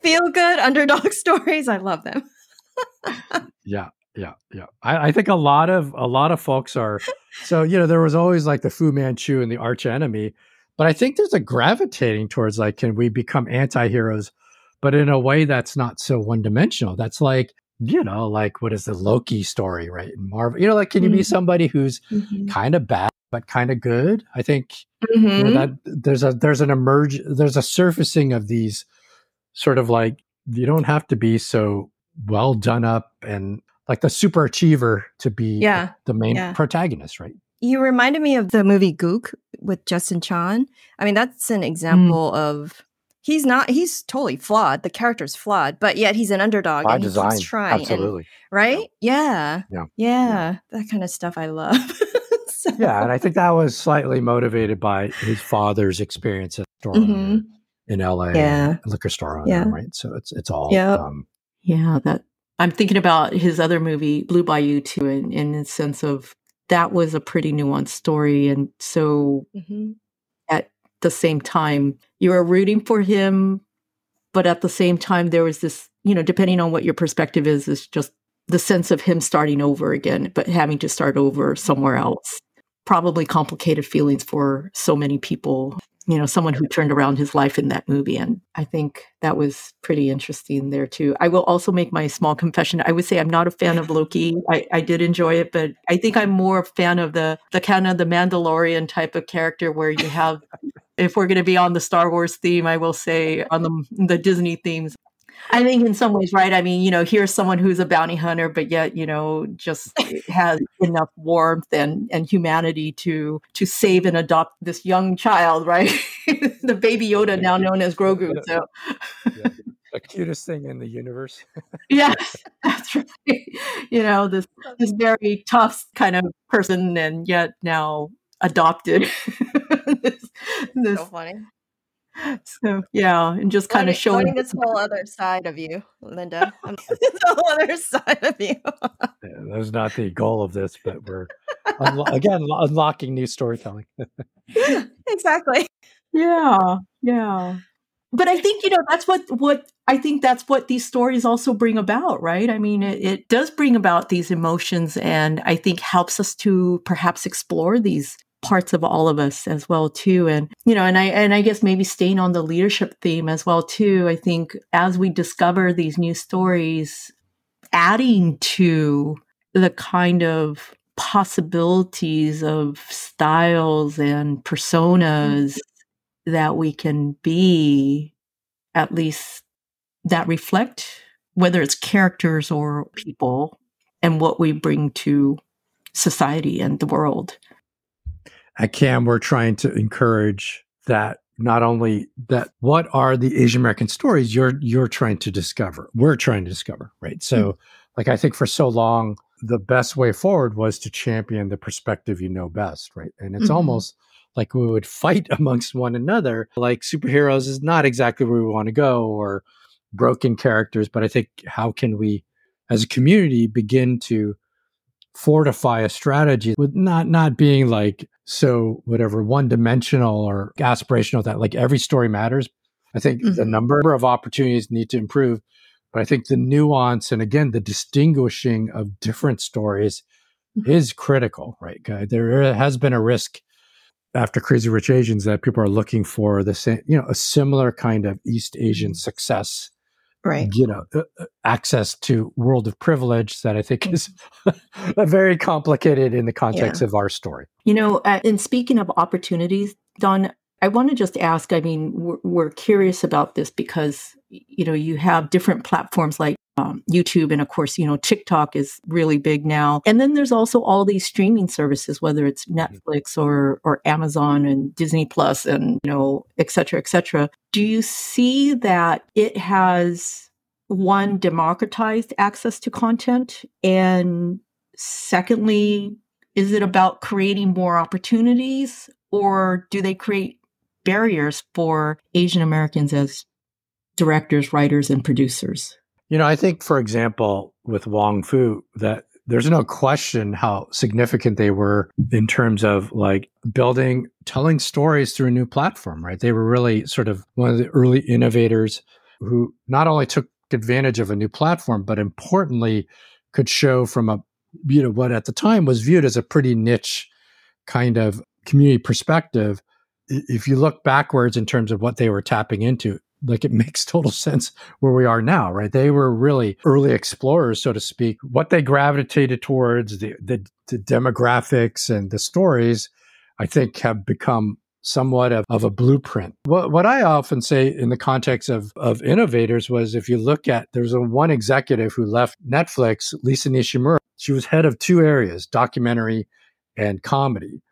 Feel good underdog *laughs* stories. I love them. yeah. Yeah. Yeah. I, I, think a lot of a lot of folks are so, you know, there was always like the Fu Manchu and the arch enemy. But I think there's a gravitating towards like, can we become anti-heroes, but in a way that's not so one-dimensional. That's like, you know, like what is the Loki story, right? Marvel, you know, like can you mm-hmm. be somebody who's mm-hmm. kind of bad but kind of good? I think Mm-hmm. You know, mm-hmm. that there's a there's an emerge there's a surfacing of these sort of like you don't have to be so well done up and like the super achiever to be yeah. the main yeah. protagonist, right? You reminded me of the movie Gook with Justin Chon. I mean, that's an example mm. of he's not he's totally flawed. The character's flawed, but yet he's an underdog By and design. he's trying. Absolutely. And, right? Yeah. Yeah. yeah. yeah. That kind of stuff I love. *laughs* so. Yeah, and I think that was slightly motivated by his father's experience at store mm-hmm. In LA, yeah, liquor store owner, yeah. right? So it's it's all, yep. um, Yeah, that I'm thinking about his other movie, Blue Bayou, too, in, in the sense of that was a pretty nuanced story. And so mm-hmm. at the same time, you were rooting for him, but at the same time, there was this, you know, depending on what your perspective is, is just the sense of him starting over again, but having to start over somewhere else. Probably complicated feelings for so many people you know, someone who turned around his life in that movie. And I think that was pretty interesting there too. I will also make my small confession. I would say I'm not a fan of Loki. I, I did enjoy it, but I think I'm more a fan of the the kind of the Mandalorian type of character where you have if we're going to be on the Star Wars theme, I will say on the, the Disney themes, I think in some ways, right? I mean, you know, here's someone who's a bounty hunter, but yet, you know, just has enough warmth and, and humanity to to save and adopt this young child, right? *laughs* the baby Yoda, now known as Grogu. So. yeah. *laughs* The cutest thing in the universe. yes, *laughs* that's right. You know, this this very tough kind of person, and yet now adopted. this, this, so funny *laughs* so yeah, and just kind of showing this whole other side of you, Linda. *laughs* Um, *laughs* this whole other side of you. yeah, that's not the goal of this, but we're unlo- again unlocking new storytelling. exactly. Yeah, yeah. But I think you know that's what what I think that's what these stories also bring about, right? I mean, it, it does bring about these emotions, and I think helps us to perhaps explore these parts of all of us as well too. And you know and i and i guess maybe staying on the leadership theme as well too i think as we discover these new stories adding to the kind of possibilities of styles and personas mm-hmm. that we can be at least that reflect whether it's characters or people and what we bring to society and the world at CAAM, we're trying to encourage that not only that what are the Asian American stories you're you're trying to discover, we're trying to discover, right? So, mm-hmm. like I think for so long, the best way forward was to champion the perspective you know best, right? And it's mm-hmm. almost like we would fight *laughs* amongst one another. Like superheroes is not exactly where we want to go, or broken characters. But I think how can we, as a community, begin to fortify a strategy with not not being like so whatever one dimensional or aspirational that like every story matters i think mm-hmm. the number of opportunities need to improve but i think the nuance and again the distinguishing of different stories mm-hmm. is critical right there has been a risk after crazy rich asians that people are looking for the same you know a similar kind of east asian success right. you know uh, uh, access to world of privilege that i think is *laughs* very complicated in the context yeah. of our story. You know uh, in speaking of opportunities don i want to just ask i mean we're, we're curious about this because you know you have different platforms like um, YouTube, and of course, you know, TikTok is really big now. And then there's also all these streaming services, whether it's mm-hmm. Netflix or or Amazon and Disney Plus, and you know, et cetera, et cetera. Do you see that it has one democratized access to content, and secondly, is it about creating more opportunities, or do they create barriers for Asian Americans as directors, writers, and producers? You know, I think, for example, with Wong Fu, that there's no question how significant they were in terms of like building, telling stories through a new platform, right? They were really sort of one of the early innovators who not only took advantage of a new platform, but importantly, could show from a, you know, what at the time was viewed as a pretty niche kind of community perspective. If you look backwards in terms of what they were tapping into, like it *laughs* makes total sense where we are now, right? They were really early explorers, so to speak. What they gravitated towards, the, the, the demographics and the stories, I think have become somewhat of, of a blueprint. What, what I often say in the context of, of innovators was if you look at, there's a one executive who left Netflix, Lisa Nishimura. She was head of two areas, documentary and comedy.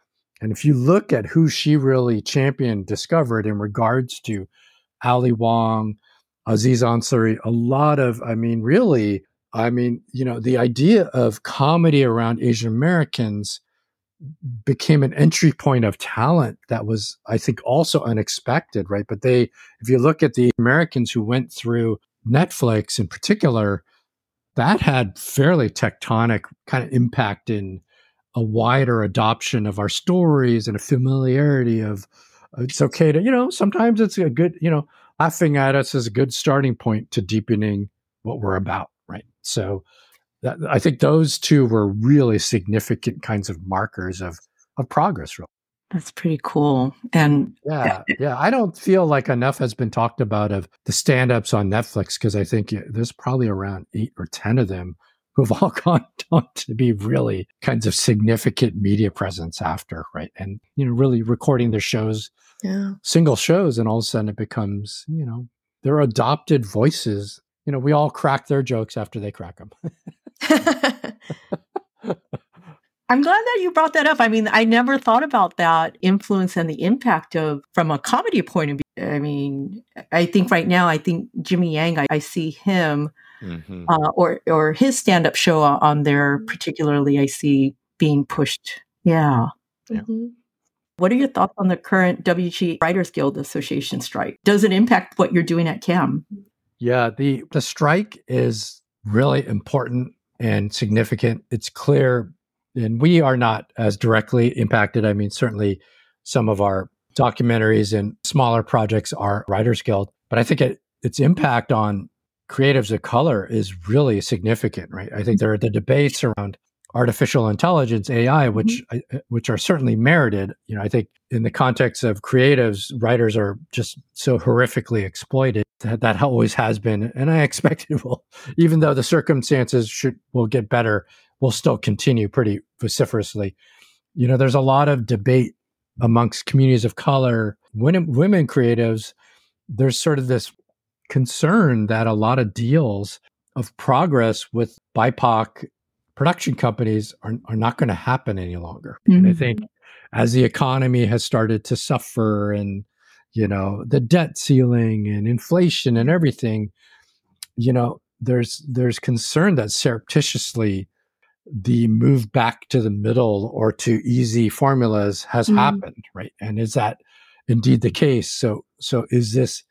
And if you look at who she really championed, discovered in regards to Ali Wong, Aziz Ansari, a lot of, I mean, really, I mean, you know, the idea of comedy around Asian Americans became an entry point of talent that was, I think, also unexpected, right? But they, if you look at the Americans who went through Netflix in particular, that had fairly tectonic kind of impact in a wider adoption of our stories and a familiarity of it's okay to, you know, sometimes it's a good, you know, laughing at us is a good starting point to deepening what we're about, right? So that, I think those two were really significant kinds of markers of of progress. Really. That's pretty cool. And yeah, yeah, I don't feel like enough has been talked about of the stand-ups on Netflix because I think there's probably around eight or ten of them *laughs* who've all gone *laughs* on to be really kinds of significant media presence after, right? And you know, really recording their shows, yeah. single shows, and all of a sudden it becomes, you know, they're adopted voices. You know, we all crack their jokes after they crack them. *laughs* I'm glad that you brought that up. I mean, I never thought about that influence and the impact of from a comedy point of view. I mean, I think right now, I think Jimmy Yang, I, I see him mm-hmm. uh, or or his stand up show on there, particularly, I see being pushed. Yeah. Mm-hmm. What are your thoughts on the current WG Writers Guild Association strike? Does it impact what you're doing at CAAM? Yeah, the the strike is really important and significant. It's clear, and we are not as directly impacted. I mean, certainly some of our documentaries and smaller projects are Writers Guild, but I think it, its impact on creatives of color is really significant, right? I think there are the debates around artificial intelligence AI, which mm-hmm. which are certainly merited. You know, I think in the context of creatives, writers are just so horrifically exploited that that always has been, and I expect it will, *laughs* even though the circumstances should will get better, will still continue pretty vociferously. You know, there's a lot of debate amongst communities of color, women, women creatives. There's sort of this concern that a lot of deals of progress with BIPOC production companies are, are not going to happen any longer. Mm-hmm. And I think mm-hmm. as the economy has started to suffer and, you know, the debt ceiling and inflation and everything, you know, there's there's concern that surreptitiously the move back to the middle or to easy formulas has mm-hmm. happened, right? And is that indeed the case? So so is this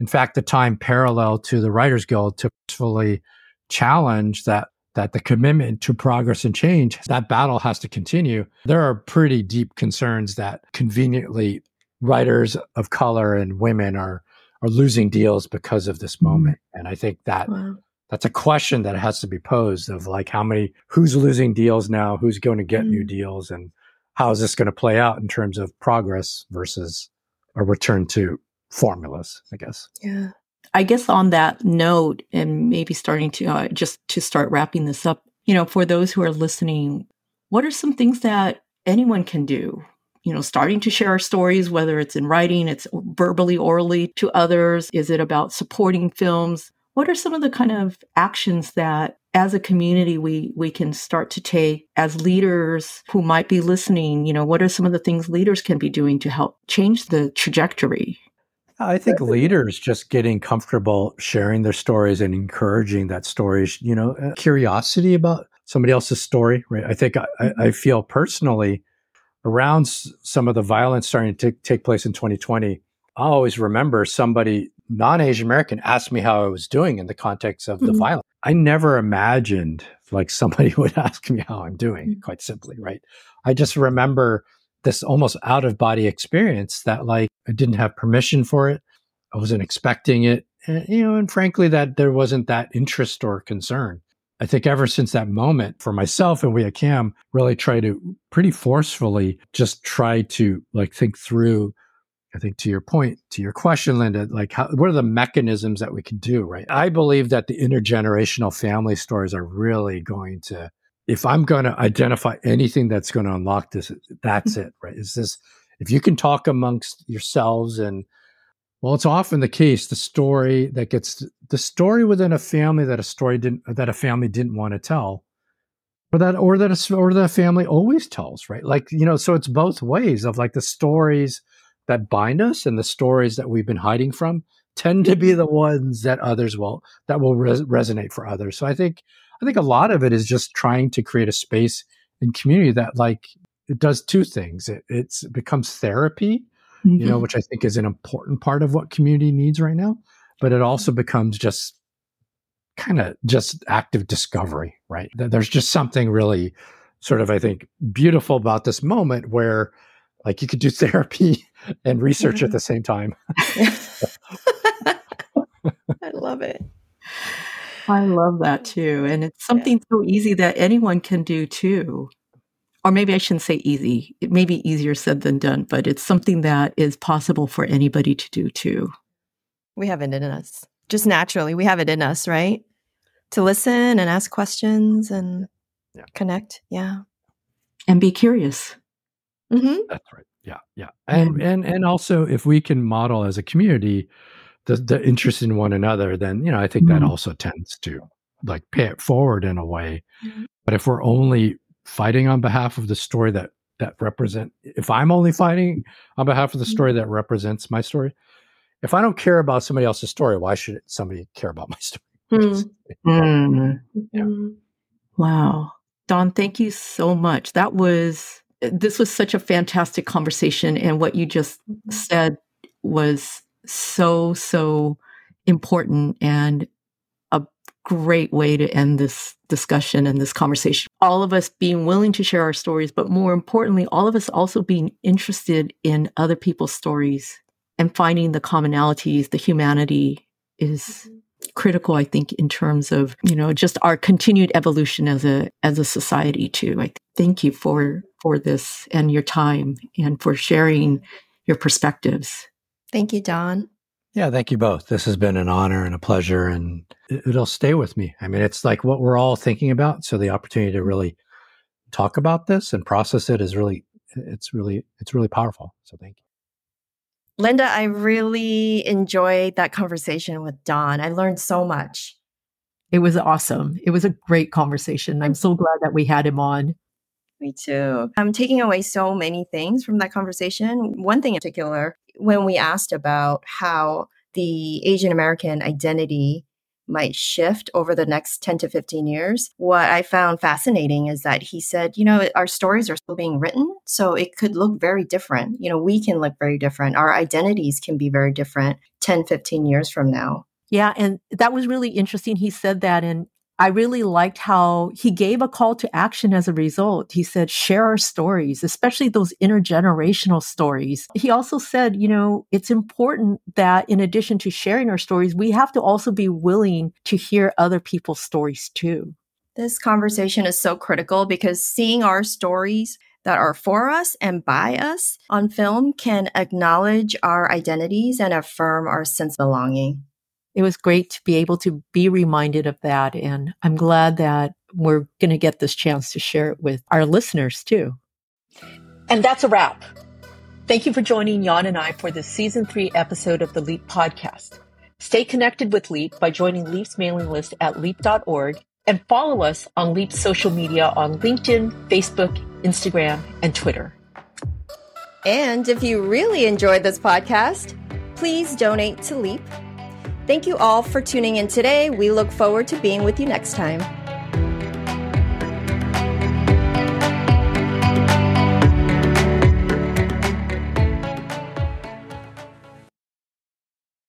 in fact the time parallel to the Writers Guild to fully challenge that that the commitment to progress and change, that battle has to continue. There are pretty deep concerns that conveniently writers of color and women are are losing deals because of this mm-hmm. moment. And I think that wow. that's a question that has to be posed of like how many who's losing deals now, who's going to get mm. new deals and how is this going to play out in terms of progress versus a return to formulas, I guess. Yeah. I guess on that note, and maybe starting to uh, just to start wrapping this up, you know, for those who are listening, what are some things that anyone can do? You know, starting to share our stories, whether it's in writing, it's verbally, orally to others. Is it about supporting films? What are some of the kind of actions that as a community we we can start to take as leaders who might be listening you know what are some of the things leaders can be doing to help change the trajectory I think leaders just getting comfortable sharing their stories and encouraging that stories, you know, uh, curiosity about somebody else's story, right? I think I, mm-hmm. I feel personally around some of the violence starting to take place in 2020. I always remember somebody non Asian American asked me how I was doing in the context of the mm-hmm. violence. I never imagined like somebody *laughs* would ask me how I'm doing, mm-hmm. quite simply, right? I just remember this almost out of body experience that like I didn't have permission for it. I wasn't expecting it. And, you know, and frankly, that there wasn't that interest or concern. I think ever since that moment for myself and we at CAAM really try to pretty forcefully just try to like think through I think to your point, to your question, Linda, like how, what are the mechanisms that we can do, right? I believe that the intergenerational family stories are really going to if I'm going to identify anything that's going to unlock this, that's mm-hmm. it, right? Is this, if you can talk amongst yourselves and, well, it's often the case, the story that gets, the story within a family that a story didn't, that a family didn't want to tell, or that, or that, a, or that a family always tells, right? Like, you know, so it's both ways of like the stories that bind us and the stories that we've been hiding from tend to be mm-hmm. the ones that others will, that will res- resonate for others. So I think, I think a lot of it is just trying to create a space and community that like it does two things. It it's, it becomes therapy, mm-hmm. you know, mm-hmm. which I think is an important part of what community needs right now. But it also becomes just kind of just active discovery, right? There's just something really sort of, I think, beautiful about this moment where like you could do *laughs* therapy and research mm-hmm. at the same time. *laughs* I love it. I love that too. And it's something yeah. so easy that anyone can do too. Or maybe I shouldn't say easy. It may be easier said than done, but it's something that is possible for anybody to do too. We have it in us. Just naturally, we have it in us, right? To listen and ask questions and yeah. connect. Yeah. And be curious. Mm-hmm. That's right. Yeah. Yeah. And, and, and also if we can model as a community, the, the interest in one another, then, you know, I think mm-hmm. that also tends to like pay it forward in a way. Mm-hmm. But if we're only fighting on behalf of the story that, that represent, if I'm only fighting on behalf of the mm-hmm. story that represents my story, if I don't care about somebody else's story, why should somebody care about *laughs* my story? Mm-hmm. *laughs* Yeah. Mm-hmm. Wow. Don, thank you so much. That was, this was such a fantastic conversation. And what you just said was so, so important and great way to end this discussion and this conversation. All of us being willing to share our stories, but more importantly, all of us also being interested in other people's stories and finding the commonalities, the humanity is critical, I think, in terms of, you know, just our continued evolution as a as a society too. I thank you for for this and your time and for sharing your perspectives. Thank you, Don. Yeah, thank you both. This has been an honor and a pleasure, and it'll stay with me. I mean, it's like what we're all thinking about. So the opportunity to really talk about this and process it is really, it's really, it's really powerful. So thank you. Linda, I really enjoyed that conversation with Don. I learned so much. It was awesome. It was a great conversation. I'm so glad that we had him on. Me too. I'm taking away so many things from that conversation. One thing in particular, when we asked about how the Asian American identity might shift over the next 10 to 15 years. What I found fascinating is that he said, you know, our stories are still being written, so it could look very different. You know, we can look very different. Our identities can be very different 10, 15 years from now. Yeah, and that was really interesting. He said that and I really liked how he gave a call to action as a result. He said, share our stories, especially those intergenerational stories. He also said, you know, it's important that in addition to sharing our stories, we have to also be willing to hear other people's stories too. This conversation is so critical because seeing our stories that are for us and by us on film can acknowledge our identities and affirm our sense of belonging it was great to be able to be reminded of that. And I'm glad that we're going to get this chance to share it with our listeners too. And that's a wrap. Thank you for joining Yon and I for this season three episode of the LEAP podcast. Stay connected with LEAP by joining LEAP's mailing list at leap.org and follow us on LEAP's social media on LinkedIn, Facebook, Instagram, and Twitter. And if you really enjoyed this podcast, please donate to LEAP Thank you all for tuning in today. We look forward to being with you next time.